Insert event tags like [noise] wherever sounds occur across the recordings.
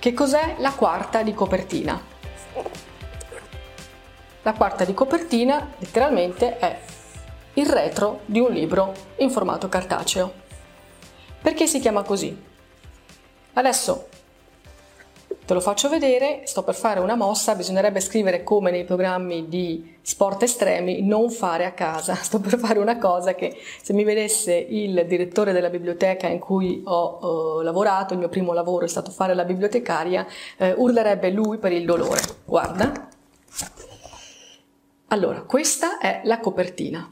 Che cos'è la quarta di copertina? La quarta di copertina letteralmente è il retro di un libro in formato cartaceo. Perché si chiama così? Adesso te lo faccio vedere, sto per fare una mossa, bisognerebbe scrivere come nei programmi di sport estremi, non fare a casa. [laughs] Sto per fare una cosa che se mi vedesse il direttore della biblioteca in cui ho eh, lavorato, il mio primo lavoro è stato fare la bibliotecaria, eh, urlerebbe lui per il dolore. Guarda. Allora, questa è la copertina.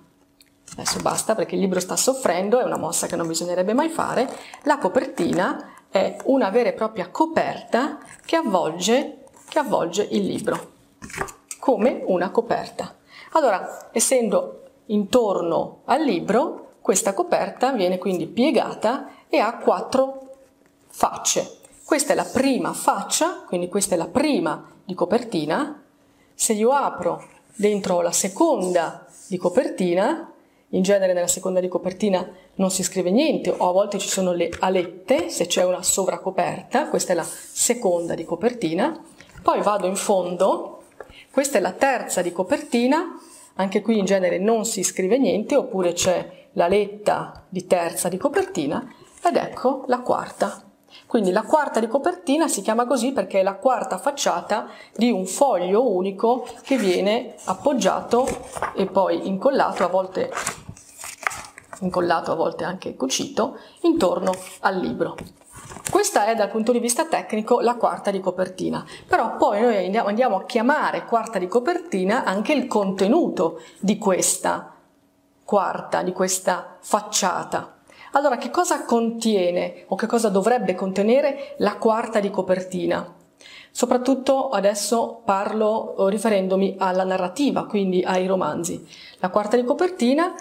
Adesso basta perché il libro sta soffrendo, è una mossa che non bisognerebbe mai fare. La copertina è una vera e propria coperta che avvolge, che avvolge il libro, come una coperta. Allora, essendo intorno al libro, questa coperta viene quindi piegata e ha quattro facce. Questa è la prima faccia, quindi questa è la prima di copertina. Se io apro dentro la seconda di copertina, in genere nella seconda di copertina non si scrive niente o a volte ci sono le alette se c'è una sovracoperta, questa è la seconda di copertina, poi vado in fondo, questa è la terza di copertina, anche qui in genere non si scrive niente oppure c'è la letta di terza di copertina ed ecco la quarta. Quindi la quarta di copertina si chiama così perché è la quarta facciata di un foglio unico che viene appoggiato e poi incollato, a volte incollato, a volte anche cucito, intorno al libro. Questa è dal punto di vista tecnico la quarta di copertina, però poi noi andiamo, andiamo a chiamare quarta di copertina anche il contenuto di questa quarta, di questa facciata. Allora, che cosa contiene o che cosa dovrebbe contenere la quarta di copertina? Soprattutto adesso parlo riferendomi alla narrativa, quindi ai romanzi. La quarta di copertina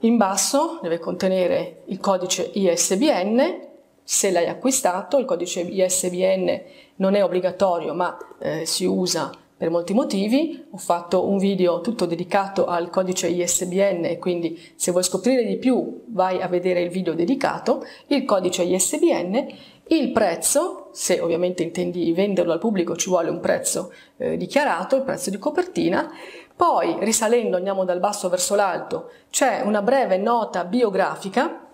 in basso deve contenere il codice ISBN, se l'hai acquistato, il codice ISBN non è obbligatorio ma eh, si usa per molti motivi. Ho fatto un video tutto dedicato al codice ISBN quindi se vuoi scoprire di più vai a vedere il video dedicato. Il codice ISBN, il prezzo, se ovviamente intendi venderlo al pubblico ci vuole un prezzo eh, dichiarato, il prezzo di copertina poi, risalendo, andiamo dal basso verso l'alto, c'è una breve nota biografica,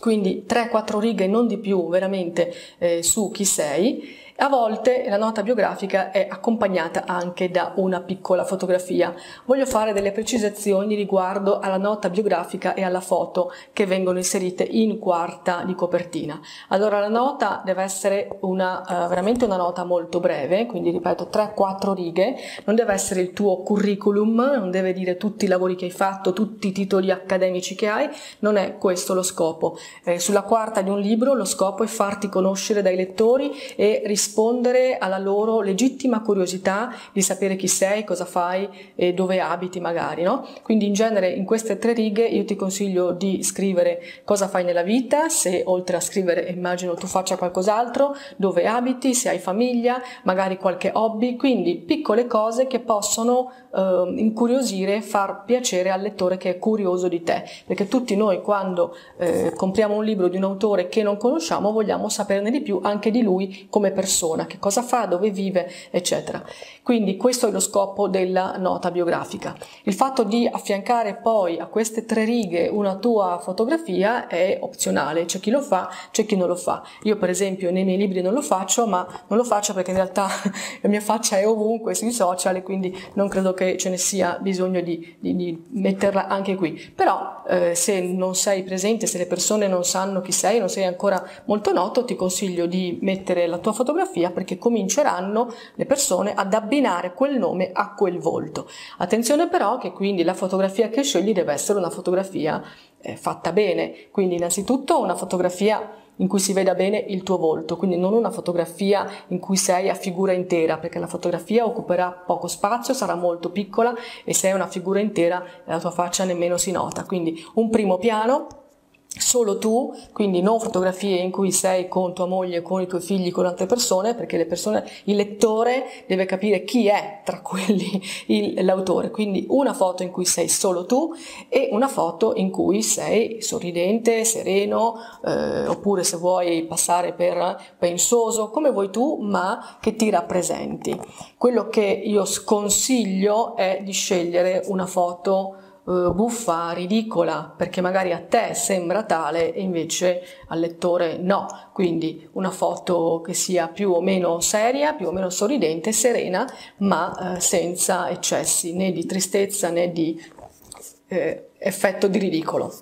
quindi 3-4 righe, non di più, veramente eh, su chi sei, a volte la nota biografica è accompagnata anche da una piccola fotografia. Voglio fare delle precisazioni riguardo alla nota biografica e alla foto che vengono inserite in quarta di copertina. Allora la nota deve essere una, uh, veramente una nota molto breve, quindi ripeto 3-4 righe, non deve essere il tuo curriculum, non deve dire tutti i lavori che hai fatto, tutti i titoli accademici che hai, non è questo lo scopo. Eh, sulla quarta di un libro lo scopo è farti conoscere dai lettori e rispondere rispondere alla loro legittima curiosità di sapere chi sei, cosa fai e dove abiti magari, no? Quindi in genere in queste tre righe io ti consiglio di scrivere cosa fai nella vita, se oltre a scrivere immagino tu faccia qualcos'altro, dove abiti, se hai famiglia, magari qualche hobby, quindi piccole cose che possono eh, incuriosire, far piacere al lettore che è curioso di te, perché tutti noi quando eh, compriamo un libro di un autore che non conosciamo vogliamo saperne di più anche di lui come persona persona, che cosa fa, dove vive, eccetera. Quindi questo è lo scopo della nota biografica. Il fatto di affiancare poi a queste tre righe una tua fotografia è opzionale, c'è chi lo fa, c'è chi non lo fa. Io per esempio nei miei libri non lo faccio, ma non lo faccio perché in realtà [laughs] la mia faccia è ovunque sui social e quindi non credo che ce ne sia bisogno di, di, di metterla anche qui. Però eh, se non sei presente, se le persone non sanno chi sei, non sei ancora molto noto, ti consiglio di mettere la tua fotografia perché cominceranno le persone ad abbinare quel nome a quel volto. Attenzione però che quindi la fotografia che scegli deve essere una fotografia eh, fatta bene, quindi innanzitutto una fotografia in cui si veda bene il tuo volto, quindi non una fotografia in cui sei a figura intera, perché la fotografia occuperà poco spazio, sarà molto piccola e se è una figura intera la tua faccia nemmeno si nota. Quindi un primo piano solo tu, quindi non fotografie in cui sei con tua moglie, con i tuoi figli, con altre persone, perché le persone, il lettore deve capire chi è tra quelli [laughs] il, l'autore. Quindi una foto in cui sei solo tu e una foto in cui sei sorridente, sereno, eh, oppure se vuoi passare per pensoso, come vuoi tu, ma che ti rappresenti. Quello che io sconsiglio è di scegliere una foto eh, buffa, ridicola, perché magari a te sembra tale e invece al lettore no. Quindi una foto che sia più o meno seria, più o meno sorridente, serena, ma eh, senza eccessi né di tristezza né di eh, effetto di ridicolo.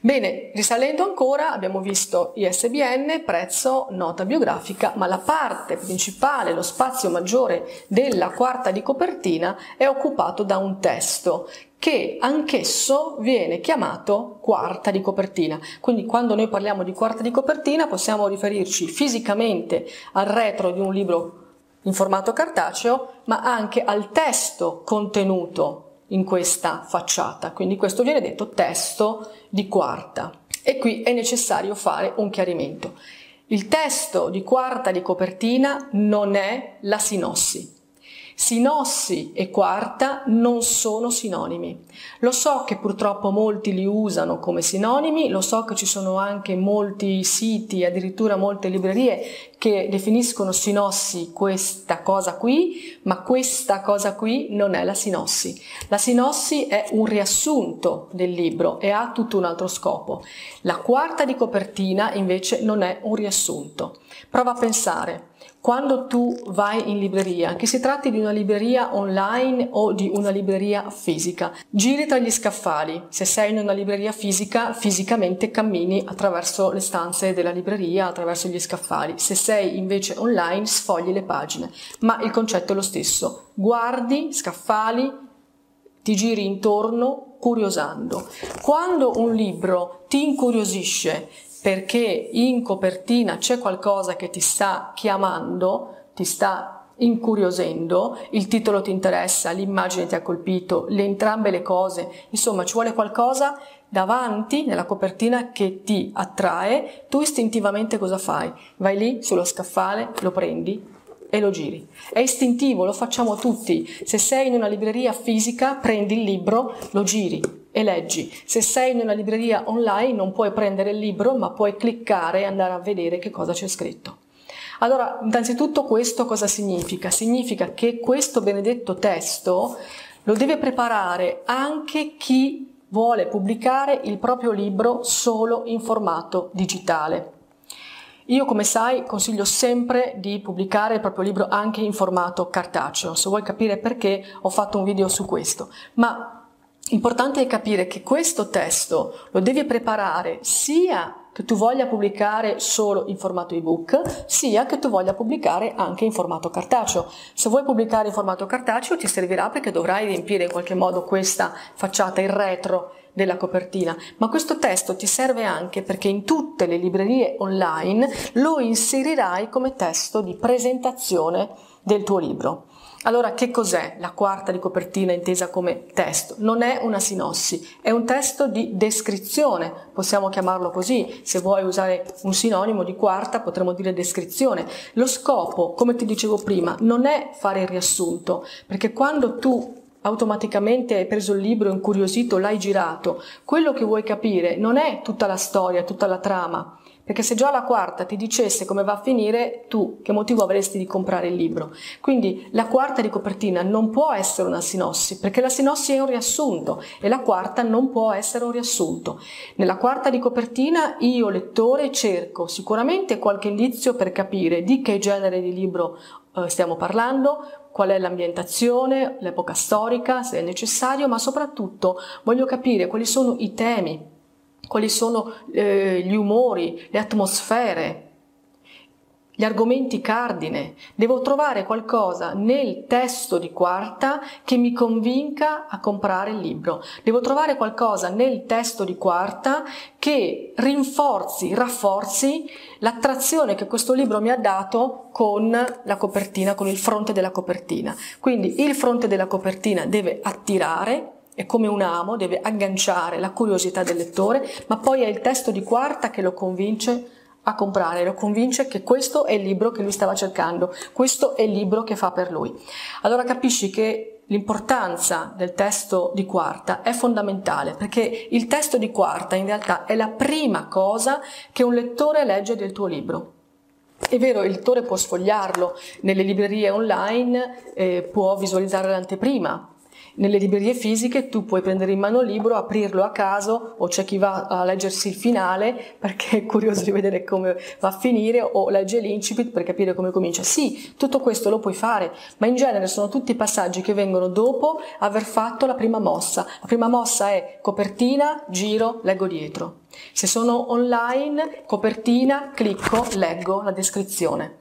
Bene, risalendo ancora, abbiamo visto ISBN, prezzo, nota biografica, ma la parte principale, lo spazio maggiore della quarta di copertina è occupato da un testo che anch'esso viene chiamato quarta di copertina. Quindi quando noi parliamo di quarta di copertina possiamo riferirci fisicamente al retro di un libro in formato cartaceo, ma anche al testo contenuto in questa facciata, quindi questo viene detto testo di quarta. E qui è necessario fare un chiarimento. Il testo di quarta di copertina non è la sinossi. Sinossi e quarta non sono sinonimi. Lo so che purtroppo molti li usano come sinonimi, lo so che ci sono anche molti siti, addirittura molte librerie che definiscono sinossi questa cosa qui, ma questa cosa qui non è la sinossi. La sinossi è un riassunto del libro e ha tutto un altro scopo. La quarta di copertina invece non è un riassunto. Prova a pensare, quando tu vai in libreria, che si tratti di una libreria online o di una libreria fisica, giri tra gli scaffali. Se sei in una libreria fisica, fisicamente cammini attraverso le stanze della libreria, attraverso gli scaffali. Se sei invece online, sfogli le pagine. Ma il concetto è lo stesso. Guardi, scaffali, ti giri intorno curiosando. Quando un libro ti incuriosisce perché in copertina c'è qualcosa che ti sta chiamando, ti sta incuriosendo, il titolo ti interessa, l'immagine ti ha colpito, le entrambe le cose, insomma ci vuole qualcosa davanti nella copertina che ti attrae, tu istintivamente cosa fai? Vai lì sullo scaffale, lo prendi e lo giri. È istintivo, lo facciamo tutti. Se sei in una libreria fisica, prendi il libro, lo giri e leggi. Se sei una libreria online non puoi prendere il libro, ma puoi cliccare e andare a vedere che cosa c'è scritto. Allora, innanzitutto questo cosa significa? Significa che questo benedetto testo lo deve preparare anche chi vuole pubblicare il proprio libro solo in formato digitale. Io, come sai, consiglio sempre di pubblicare il proprio libro anche in formato cartaceo. Se vuoi capire perché, ho fatto un video su questo. Ma Importante è capire che questo testo lo devi preparare sia che tu voglia pubblicare solo in formato ebook, sia che tu voglia pubblicare anche in formato cartaceo. Se vuoi pubblicare in formato cartaceo ti servirà perché dovrai riempire in qualche modo questa facciata, il retro della copertina, ma questo testo ti serve anche perché in tutte le librerie online lo inserirai come testo di presentazione del tuo libro. Allora, che cos'è la quarta di copertina intesa come testo? Non è una sinossi, è un testo di descrizione, possiamo chiamarlo così. Se vuoi usare un sinonimo di quarta, potremmo dire descrizione. Lo scopo, come ti dicevo prima, non è fare il riassunto, perché quando tu automaticamente hai preso il libro, incuriosito, l'hai girato, quello che vuoi capire non è tutta la storia, tutta la trama, perché se già la quarta ti dicesse come va a finire, tu che motivo avresti di comprare il libro? Quindi la quarta di copertina non può essere una sinossi, perché la sinossi è un riassunto e la quarta non può essere un riassunto. Nella quarta di copertina io, lettore, cerco sicuramente qualche indizio per capire di che genere di libro eh, stiamo parlando, qual è l'ambientazione, l'epoca storica, se è necessario, ma soprattutto voglio capire quali sono i temi quali sono eh, gli umori, le atmosfere, gli argomenti cardine, devo trovare qualcosa nel testo di quarta che mi convinca a comprare il libro, devo trovare qualcosa nel testo di quarta che rinforzi, rafforzi l'attrazione che questo libro mi ha dato con la copertina, con il fronte della copertina. Quindi il fronte della copertina deve attirare, è come un amo, deve agganciare la curiosità del lettore, ma poi è il testo di quarta che lo convince a comprare, lo convince che questo è il libro che lui stava cercando, questo è il libro che fa per lui. Allora capisci che l'importanza del testo di quarta è fondamentale perché il testo di quarta in realtà è la prima cosa che un lettore legge del tuo libro. È vero, il lettore può sfogliarlo nelle librerie online, eh, può visualizzare l'anteprima, nelle librerie fisiche tu puoi prendere in mano il libro, aprirlo a caso o c'è chi va a leggersi il finale perché è curioso di vedere come va a finire o legge l'incipit per capire come comincia. Sì, tutto questo lo puoi fare, ma in genere sono tutti passaggi che vengono dopo aver fatto la prima mossa. La prima mossa è copertina, giro, leggo dietro. Se sono online, copertina, clicco, leggo la descrizione.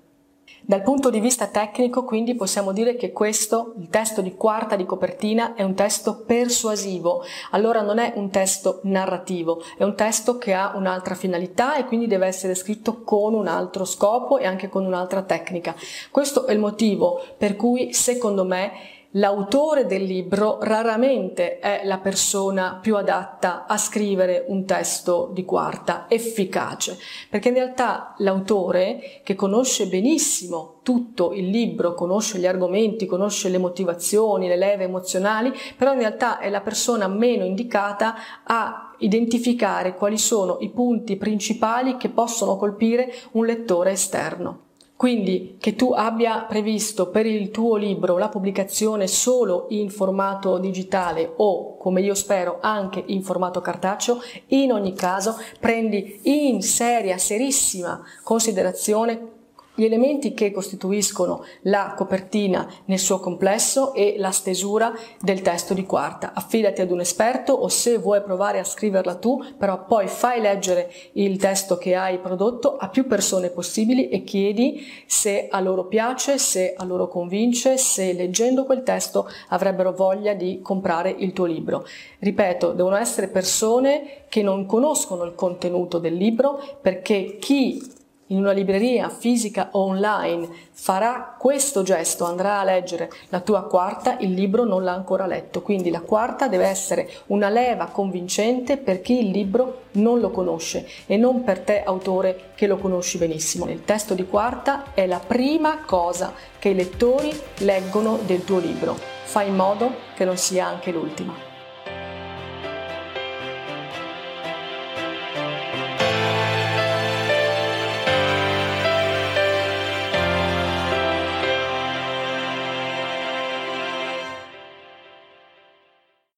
Dal punto di vista tecnico, quindi, possiamo dire che questo, il testo di quarta di copertina, è un testo persuasivo. Allora non è un testo narrativo, è un testo che ha un'altra finalità e quindi deve essere scritto con un altro scopo e anche con un'altra tecnica. Questo è il motivo per cui, secondo me, L'autore del libro raramente è la persona più adatta a scrivere un testo di quarta efficace, perché in realtà l'autore che conosce benissimo tutto il libro, conosce gli argomenti, conosce le motivazioni, le leve emozionali, però in realtà è la persona meno indicata a identificare quali sono i punti principali che possono colpire un lettore esterno. Quindi che tu abbia previsto per il tuo libro la pubblicazione solo in formato digitale o, come io spero, anche in formato cartaceo, in ogni caso prendi in seria, serissima considerazione gli elementi che costituiscono la copertina nel suo complesso e la stesura del testo di quarta. Affidati ad un esperto o se vuoi provare a scriverla tu, però poi fai leggere il testo che hai prodotto a più persone possibili e chiedi se a loro piace, se a loro convince, se leggendo quel testo avrebbero voglia di comprare il tuo libro. Ripeto, devono essere persone che non conoscono il contenuto del libro perché chi in una libreria fisica o online farà questo gesto, andrà a leggere la tua quarta, il libro non l'ha ancora letto. Quindi la quarta deve essere una leva convincente per chi il libro non lo conosce e non per te autore che lo conosci benissimo. Il testo di quarta è la prima cosa che i lettori leggono del tuo libro. Fai in modo che non sia anche l'ultima.